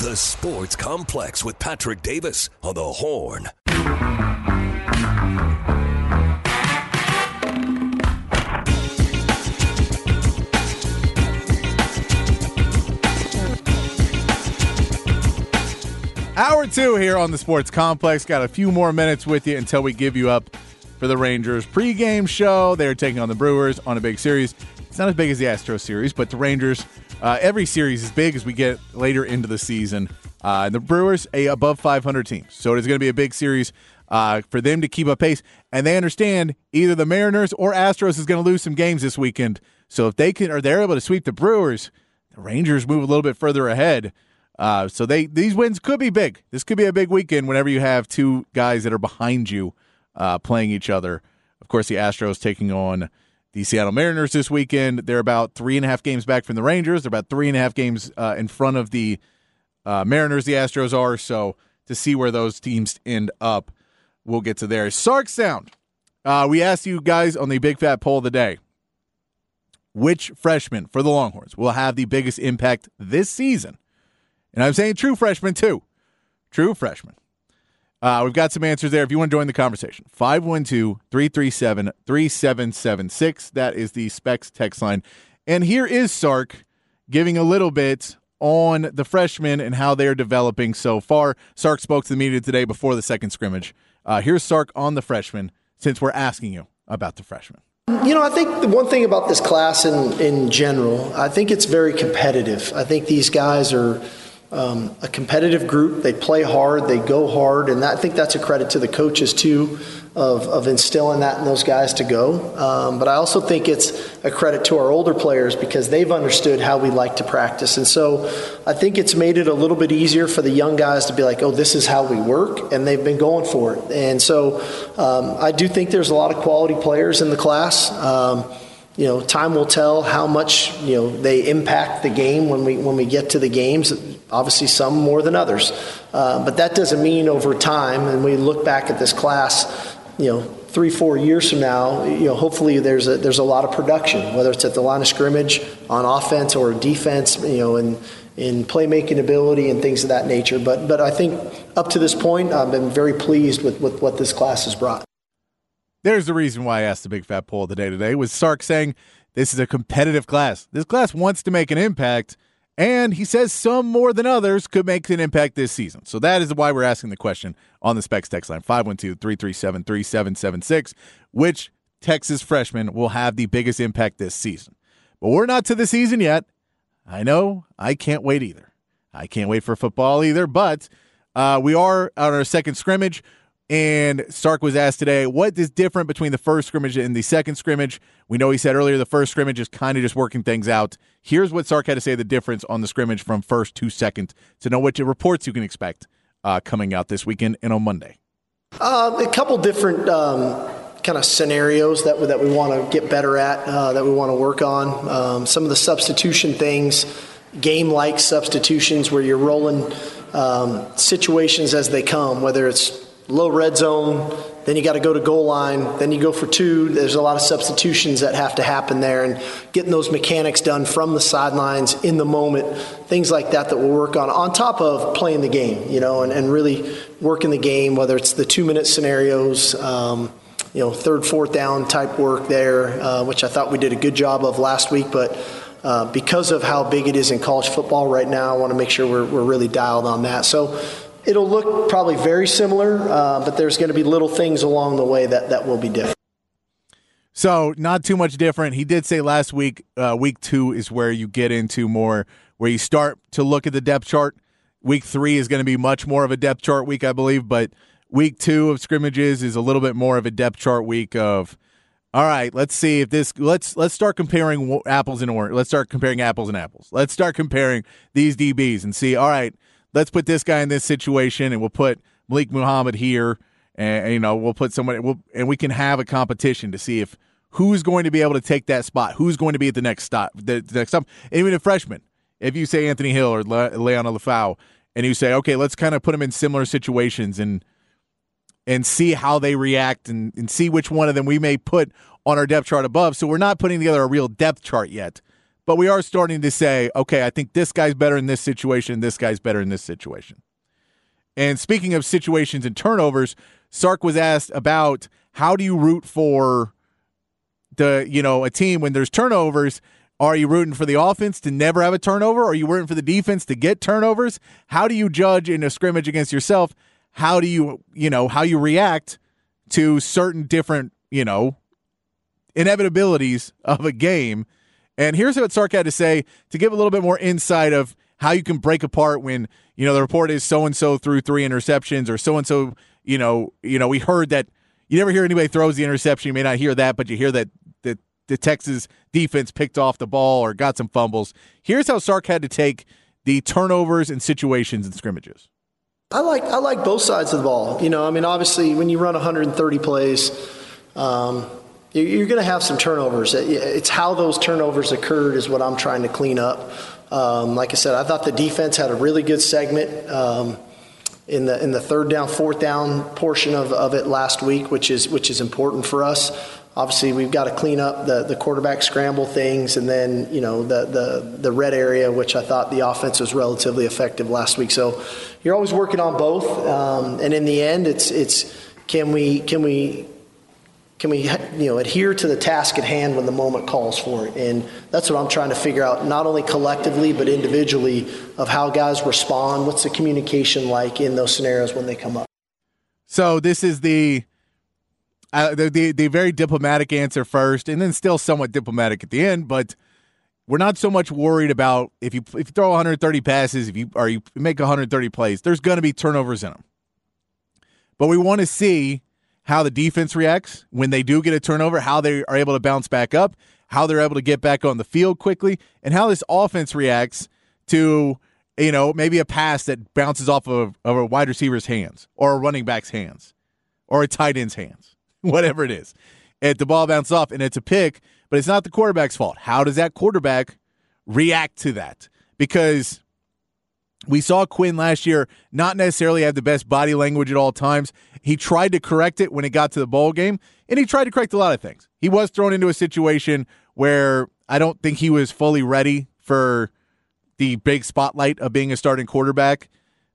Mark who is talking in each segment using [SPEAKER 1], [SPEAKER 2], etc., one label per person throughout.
[SPEAKER 1] The Sports Complex with Patrick Davis on the Horn.
[SPEAKER 2] Hour two here on the Sports Complex. Got a few more minutes with you until we give you up for the Rangers pregame show. They're taking on the Brewers on a big series. It's not as big as the Astros series, but the Rangers, uh, every series is big as we get later into the season. Uh, and the Brewers, a above 500 team. So it is going to be a big series uh, for them to keep up pace. And they understand either the Mariners or Astros is going to lose some games this weekend. So if they can, or they're able to sweep the Brewers, the Rangers move a little bit further ahead. Uh, so they these wins could be big. This could be a big weekend whenever you have two guys that are behind you uh, playing each other. Of course, the Astros taking on the Seattle Mariners this weekend. They're about three and a half games back from the Rangers. They're about three and a half games uh, in front of the uh, Mariners. The Astros are so to see where those teams end up, we'll get to there. Sark Sound. Uh, we asked you guys on the Big Fat Poll of the day which freshman for the Longhorns will have the biggest impact this season and I'm saying true freshman too. True freshman. Uh, we've got some answers there if you want to join the conversation. 512 337 3776. That is the Specs text line. And here is Sark giving a little bit on the freshmen and how they're developing so far. Sark spoke to the media today before the second scrimmage. Uh, here's Sark on the freshmen since we're asking you about the freshmen.
[SPEAKER 3] You know, I think the one thing about this class in, in general, I think it's very competitive. I think these guys are um, a competitive group. They play hard, they go hard, and I think that's a credit to the coaches too of, of instilling that in those guys to go. Um, but I also think it's a credit to our older players because they've understood how we like to practice, and so I think it's made it a little bit easier for the young guys to be like, "Oh, this is how we work," and they've been going for it. And so um, I do think there's a lot of quality players in the class. Um, you know, time will tell how much you know they impact the game when we when we get to the games. Obviously, some more than others, uh, but that doesn't mean over time. And we look back at this class, you know, three four years from now, you know, hopefully there's a there's a lot of production, whether it's at the line of scrimmage, on offense or defense, you know, and in playmaking ability and things of that nature. But but I think up to this point, I've been very pleased with, with what this class has brought.
[SPEAKER 2] There's the reason why I asked the big fat poll of the day today was Sark saying this is a competitive class. This class wants to make an impact, and he says some more than others could make an impact this season. So that is why we're asking the question on the Specs text line 512-337-3776, which Texas freshman will have the biggest impact this season. But we're not to the season yet. I know I can't wait either. I can't wait for football either, but uh, we are on our second scrimmage. And Sark was asked today, what is different between the first scrimmage and the second scrimmage? We know he said earlier the first scrimmage is kind of just working things out. Here's what Sark had to say the difference on the scrimmage from first to second to know what reports you can expect uh, coming out this weekend and on Monday.
[SPEAKER 3] Uh, a couple different um, kind of scenarios that, that we want to get better at, uh, that we want to work on. Um, some of the substitution things, game like substitutions where you're rolling um, situations as they come, whether it's low red zone, then you got to go to goal line, then you go for two. There's a lot of substitutions that have to happen there, and getting those mechanics done from the sidelines in the moment, things like that that we'll work on, on top of playing the game, you know, and, and really working the game, whether it's the two minute scenarios. Um, you know, third, fourth down type work there, uh, which I thought we did a good job of last week. But uh, because of how big it is in college football right now, I want to make sure we're, we're really dialed on that. So It'll look probably very similar, uh, but there's going to be little things along the way that, that will be different.
[SPEAKER 2] So, not too much different. He did say last week, uh, week two is where you get into more, where you start to look at the depth chart. Week three is going to be much more of a depth chart week, I believe, but week two of scrimmages is a little bit more of a depth chart week of all right let's see if this let's let's start comparing apples and oranges let's start comparing apples and apples let's start comparing these dbs and see all right let's put this guy in this situation, and we'll put Malik Muhammad here, and, you know we'll put somebody, we'll, and we can have a competition to see if who's going to be able to take that spot, who's going to be at the next stop, the, the next stop, even a freshman. If you say Anthony Hill or Le- Liona Lefau, and you say, okay, let's kind of put them in similar situations and and see how they react and, and see which one of them we may put on our depth chart above. So we're not putting together a real depth chart yet, but we are starting to say, okay, I think this guy's better in this situation, this guy's better in this situation. And speaking of situations and turnovers, Sark was asked about how do you root for the you know a team when there's turnovers. Are you rooting for the offense to never have a turnover? Or are you rooting for the defense to get turnovers? How do you judge in a scrimmage against yourself? How do you you know how you react to certain different you know inevitabilities of a game? And here's what Sark had to say to give a little bit more insight of how you can break apart when you know the report is so and so threw three interceptions or so and so you know you know we heard that you never hear anybody throws the interception you may not hear that but you hear that the Texas defense picked off the ball or got some fumbles. Here's how Sark had to take the turnovers and situations and scrimmages.
[SPEAKER 3] I like I like both sides of the ball. You know, I mean, obviously, when you run 130 plays, um, you're going to have some turnovers. It's how those turnovers occurred is what I'm trying to clean up. Um, like I said, I thought the defense had a really good segment um, in the in the third down, fourth down portion of, of it last week, which is which is important for us. Obviously, we've got to clean up the, the quarterback scramble things, and then you know the, the the red area, which I thought the offense was relatively effective last week. So you're always working on both, um, and in the end, it's it's can we can we can we you know adhere to the task at hand when the moment calls for it and that's what i'm trying to figure out not only collectively but individually of how guys respond what's the communication like in those scenarios when they come up
[SPEAKER 2] so this is the uh, the, the, the very diplomatic answer first, and then still somewhat diplomatic at the end. But we're not so much worried about if you if you throw 130 passes, if you or you make 130 plays, there's going to be turnovers in them. But we want to see how the defense reacts when they do get a turnover, how they are able to bounce back up, how they're able to get back on the field quickly, and how this offense reacts to you know maybe a pass that bounces off of, of a wide receiver's hands or a running back's hands or a tight end's hands. whatever it is. If the ball bounces off and it's a pick, but it's not the quarterback's fault. How does that quarterback react to that? Because we saw Quinn last year not necessarily have the best body language at all times. He tried to correct it when it got to the bowl game, and he tried to correct a lot of things. He was thrown into a situation where I don't think he was fully ready for the big spotlight of being a starting quarterback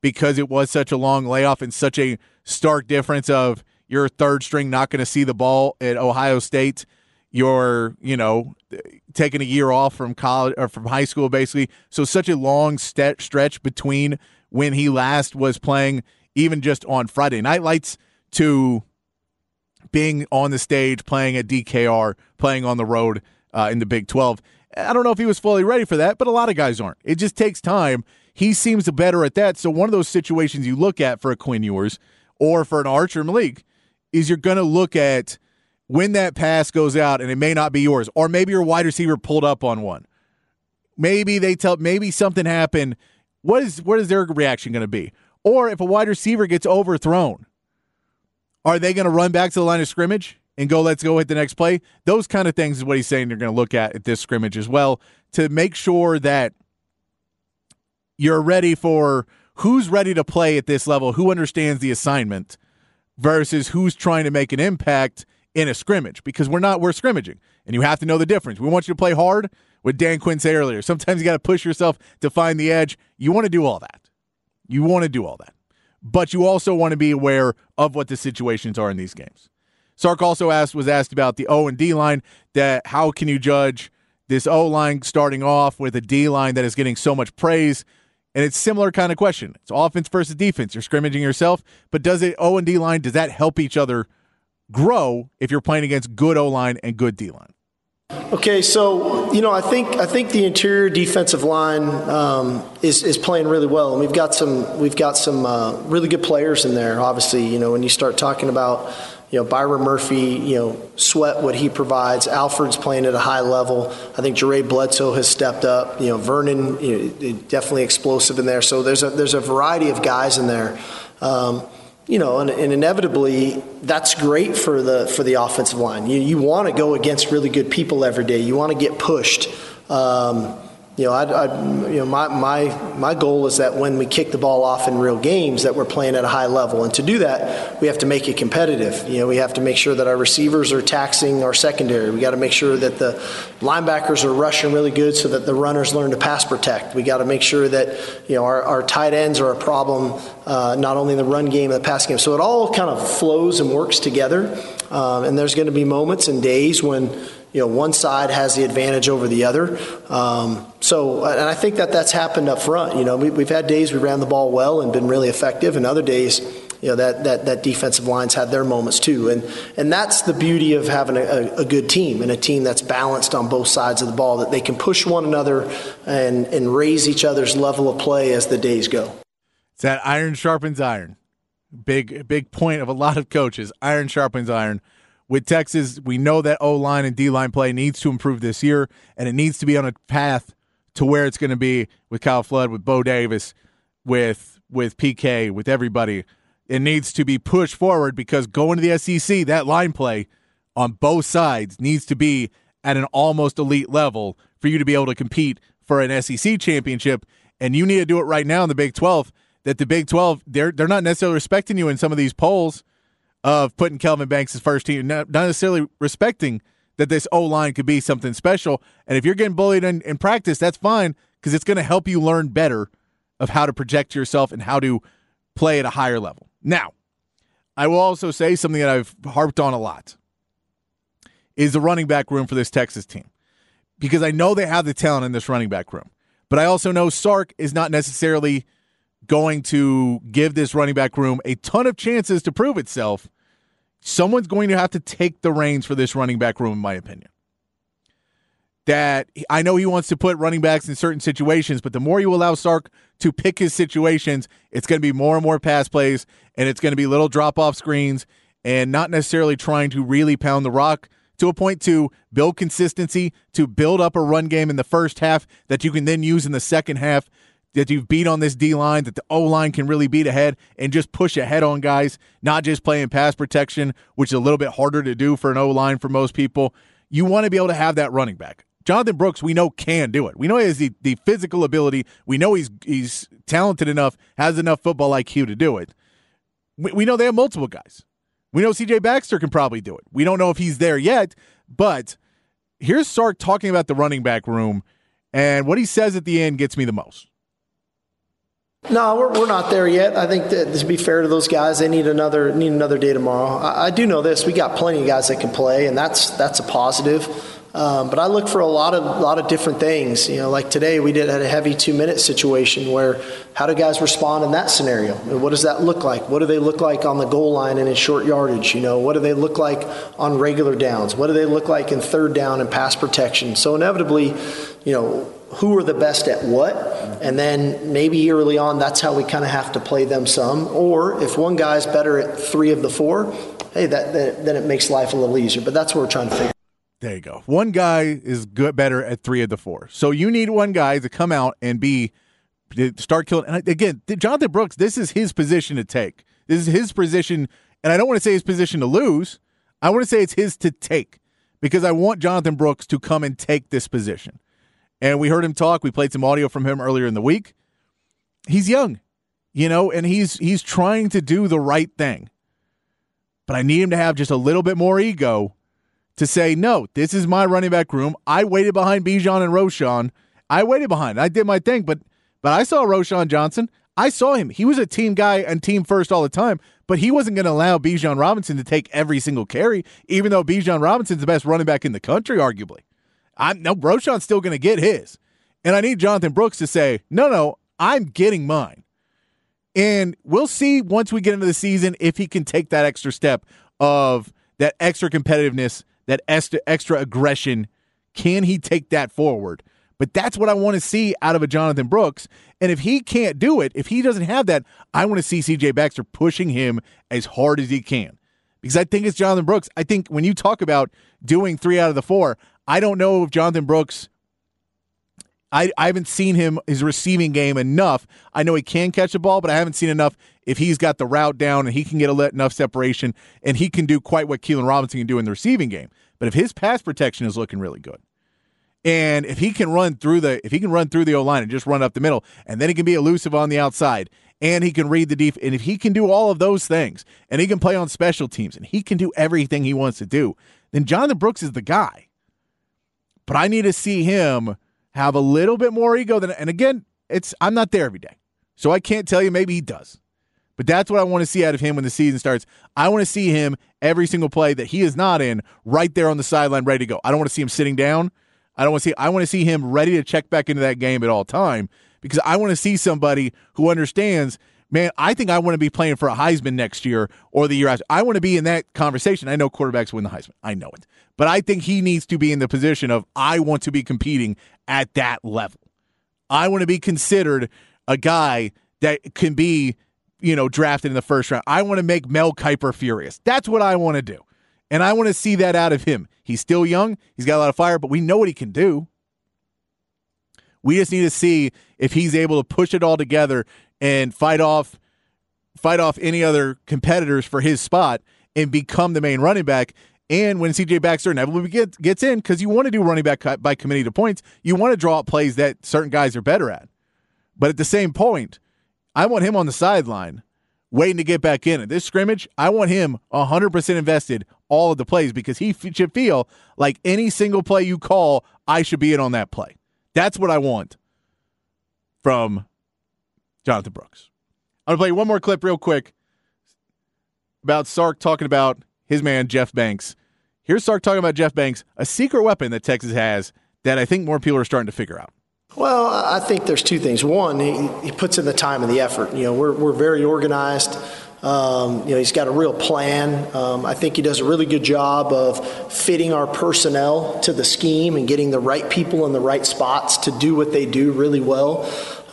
[SPEAKER 2] because it was such a long layoff and such a stark difference of you're third string not going to see the ball at Ohio State. You're, you know, taking a year off from college or from high school, basically. So such a long st- stretch between when he last was playing, even just on Friday night lights, to being on the stage, playing at DKR, playing on the road uh, in the Big 12. I don't know if he was fully ready for that, but a lot of guys aren't. It just takes time. He seems better at that. So one of those situations you look at for a Quinn Ewers or for an Archer Malik is you're going to look at when that pass goes out and it may not be yours, or maybe your wide receiver pulled up on one. Maybe they tell, maybe something happened. What is what is their reaction going to be? Or if a wide receiver gets overthrown, are they going to run back to the line of scrimmage and go, let's go hit the next play? Those kind of things is what he's saying they're going to look at at this scrimmage as well to make sure that you're ready for who's ready to play at this level, who understands the assignment versus who's trying to make an impact in a scrimmage because we're not we're scrimmaging and you have to know the difference. We want you to play hard. What Dan Quinn said earlier, sometimes you got to push yourself to find the edge. You want to do all that. You want to do all that. But you also want to be aware of what the situations are in these games. Sark also asked was asked about the O and D line that how can you judge this O line starting off with a D line that is getting so much praise and it's similar kind of question. It's offense versus defense. You're scrimmaging yourself, but does it O and D line does that help each other grow if you're playing against good O line and good D line?
[SPEAKER 3] Okay, so you know, I think I think the interior defensive line um, is is playing really well, and we've got some we've got some uh, really good players in there. Obviously, you know, when you start talking about you know, Byron Murphy, you know, sweat what he provides. Alfred's playing at a high level. I think Jeray Bledsoe has stepped up. You know, Vernon, you know, definitely explosive in there. So there's a there's a variety of guys in there. Um, you know, and, and, inevitably that's great for the for the offensive line. You you want to go against really good people every day. You want to get pushed. Um, you know, I, I, you know, my, my, my goal is that when we kick the ball off in real games, that we're playing at a high level. And to do that, we have to make it competitive. You know, we have to make sure that our receivers are taxing our secondary. We got to make sure that the linebackers are rushing really good so that the runners learn to pass protect. We got to make sure that, you know, our, our tight ends are a problem, uh, not only in the run game and the pass game. So it all kind of flows and works together. Um, and there's going to be moments and days when, you know, one side has the advantage over the other. Um, so, and I think that that's happened up front. You know, we, have had days we ran the ball well and been really effective, and other days, you know, that, that, that defensive line's had their moments too. And, and that's the beauty of having a, a good team and a team that's balanced on both sides of the ball, that they can push one another and, and raise each other's level of play as the days go.
[SPEAKER 2] It's that iron sharpens iron. Big, big point of a lot of coaches. Iron sharpens iron with Texas, we know that O line and D line play needs to improve this year, and it needs to be on a path to where it's going to be with Kyle Flood, with Bo Davis, with with PK, with everybody. It needs to be pushed forward because going to the SEC, that line play on both sides needs to be at an almost elite level for you to be able to compete for an SEC championship. And you need to do it right now in the Big 12. That the Big 12, they're they're not necessarily respecting you in some of these polls of putting Kelvin Banks first team, not, necessarily respecting that this O line could be something special. And if you're getting bullied in, in practice, that's fine because it's going to help you learn better of how to project yourself and how to play at a higher level. Now, I will also say something that I've harped on a lot is the running back room for this Texas team because I know they have the talent in this running back room, but I also know Sark is not necessarily going to give this running back room a ton of chances to prove itself. Someone's going to have to take the reins for this running back room, in my opinion. That I know he wants to put running backs in certain situations, but the more you allow Sark to pick his situations, it's going to be more and more pass plays, and it's going to be little drop off screens, and not necessarily trying to really pound the rock to a point to build consistency, to build up a run game in the first half that you can then use in the second half that you've beat on this D line, that the O line can really beat ahead and just push ahead on guys, not just playing pass protection, which is a little bit harder to do for an O line for most people. You want to be able to have that running back. Jonathan Brooks, we know can do it. We know he has the, the physical ability. We know he's he's talented enough, has enough football IQ to do it. We, we know they have multiple guys. We know CJ Baxter can probably do it. We don't know if he's there yet, but here's Sark talking about the running back room, and what he says at the end gets me the most.
[SPEAKER 3] No, we're, we're not there yet. I think that to be fair to those guys, they need another need another day tomorrow. I, I do know this: we got plenty of guys that can play, and that's that's a positive. Um, but I look for a lot of lot of different things. You know, like today we did had a heavy two minute situation where how do guys respond in that scenario? What does that look like? What do they look like on the goal line and in short yardage? You know, what do they look like on regular downs? What do they look like in third down and pass protection? So inevitably, you know, who are the best at what, and then maybe early on that's how we kind of have to play them some. Or if one guy's better at three of the four, hey, that, that then it makes life a little easier. But that's what we're trying to figure.
[SPEAKER 2] There you go. One guy is good, better at three of the four. So you need one guy to come out and be start killing. And again, Jonathan Brooks, this is his position to take. This is his position, and I don't want to say his position to lose. I want to say it's his to take because I want Jonathan Brooks to come and take this position. And we heard him talk. We played some audio from him earlier in the week. He's young, you know, and he's he's trying to do the right thing. But I need him to have just a little bit more ego to say, no, this is my running back room. I waited behind Bijan and Roschon. I waited behind. I did my thing, but but I saw Roschon Johnson. I saw him. He was a team guy and team first all the time, but he wasn't going to allow Bijan Robinson to take every single carry, even though Bijan Robinson's the best running back in the country, arguably. I'm no Roschon's still going to get his, and I need Jonathan Brooks to say, no, no, I'm getting mine. And we'll see once we get into the season if he can take that extra step of that extra competitiveness, that extra, extra aggression. Can he take that forward? But that's what I want to see out of a Jonathan Brooks. And if he can't do it, if he doesn't have that, I want to see CJ Baxter pushing him as hard as he can. because I think it's Jonathan Brooks. I think when you talk about doing three out of the four, I don't know if Jonathan Brooks. I, I haven't seen him his receiving game enough. I know he can catch a ball, but I haven't seen enough if he's got the route down and he can get enough separation and he can do quite what Keilan Robinson can do in the receiving game. But if his pass protection is looking really good, and if he can run through the if he can run through the O line and just run up the middle, and then he can be elusive on the outside, and he can read the deep, and if he can do all of those things, and he can play on special teams, and he can do everything he wants to do, then Jonathan Brooks is the guy. But I need to see him have a little bit more ego than and again, it's I'm not there every day. So I can't tell you maybe he does. But that's what I want to see out of him when the season starts. I want to see him every single play that he is not in right there on the sideline ready to go. I don't want to see him sitting down. I don't want to see I want to see him ready to check back into that game at all time because I want to see somebody who understands man, I think I want to be playing for a Heisman next year or the year after. I want to be in that conversation. I know quarterbacks win the Heisman. I know it. But I think he needs to be in the position of I want to be competing at that level. I want to be considered a guy that can be, you know, drafted in the first round. I want to make Mel Kiper furious. That's what I want to do. And I want to see that out of him. He's still young. He's got a lot of fire, but we know what he can do. We just need to see if he's able to push it all together and fight off fight off any other competitors for his spot and become the main running back. And when CJ Baxter inevitably gets, gets in, because you want to do running back by committee to points, you want to draw up plays that certain guys are better at. But at the same point, I want him on the sideline waiting to get back in. At this scrimmage, I want him 100% invested all of the plays because he should feel like any single play you call, I should be in on that play. That's what I want from Jonathan Brooks. I'm going to play one more clip real quick about Sark talking about his man, Jeff Banks. Here's Sark talking about Jeff Banks, a secret weapon that Texas has that I think more people are starting to figure out.
[SPEAKER 3] Well, I think there's two things. One, he, he puts in the time and the effort. You know, we're, we're very organized. Um, you know, he's got a real plan. Um, I think he does a really good job of fitting our personnel to the scheme and getting the right people in the right spots to do what they do really well.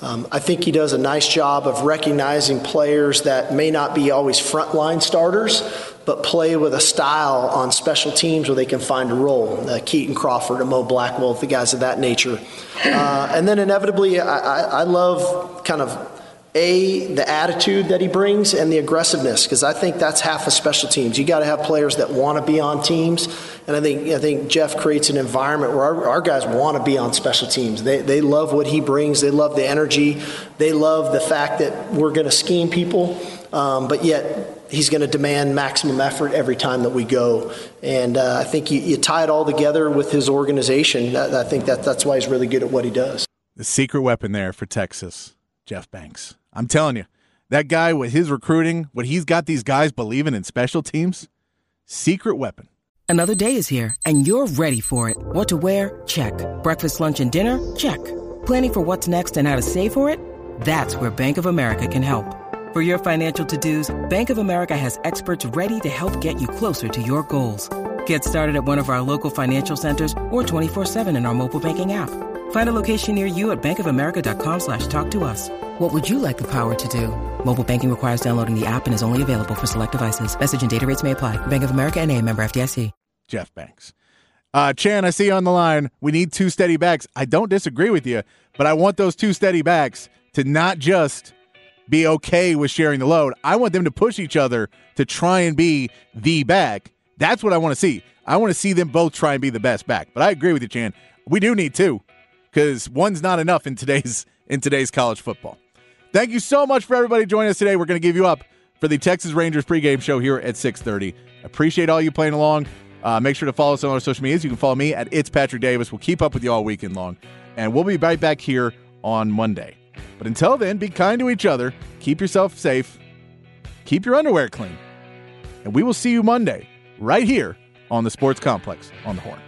[SPEAKER 3] Um, I think he does a nice job of recognizing players that may not be always frontline starters, but play with a style on special teams where they can find a role. Uh, Keaton Crawford, and Mo Blackwell, the guys of that nature. Uh, and then inevitably, I, I, I love kind of a the attitude that he brings and the aggressiveness because I think that's half of special teams. You got to have players that want to be on teams, and I think I think Jeff creates an environment where our, our guys want to be on special teams. They they love what he brings. They love the energy. They love the fact that we're going to scheme people, um, but yet. He's going to demand maximum effort every time that we go, and uh, I think you, you, tie it all together with his organization. I, I think that that's why he's really good at what he does.
[SPEAKER 2] The secret weapon there for Texas, Jeff Banks. I'm telling you, that guy with his recruiting, what he's got these guys believing in special teams, secret weapon.
[SPEAKER 4] Another day is here, and you're ready for it. What to wear? Check. Breakfast, lunch, and dinner? Check. Planning for what's next and how to save for it? That's where Bank of America can help. For your financial to-dos, Bank of America has experts ready to help get you closer to your goals. Get started at one of our local financial centers or 24-7 in our mobile banking app. Find a location near you at bankofamerica.com slash talk to us. What would you like the power to do? Mobile banking requires downloading the app and is only available for select devices. Message and data rates may apply. Bank of America and a member FDIC.
[SPEAKER 2] Jeff Banks. Uh, Chan, I see you on the line. We need two steady backs. I don't disagree with you, but I want those two steady backs to not just be okay with sharing the load. I want them to push each other to try and be the back. That's what I want to see. I want to see them both try and be the best back. But I agree with you, Chan. We do need two because one's not enough in today's in today's college football. Thank you so much for everybody joining us today. We're going to give you up for the Texas Rangers pregame show here at 6:30. Appreciate all you playing along. Uh, make sure to follow us on our social medias. You can follow me at It's Patrick Davis. We'll keep up with you all weekend long, and we'll be right back here on Monday. But until then, be kind to each other. Keep yourself safe. Keep your underwear clean. And we will see you Monday right here on the Sports Complex on the Horn.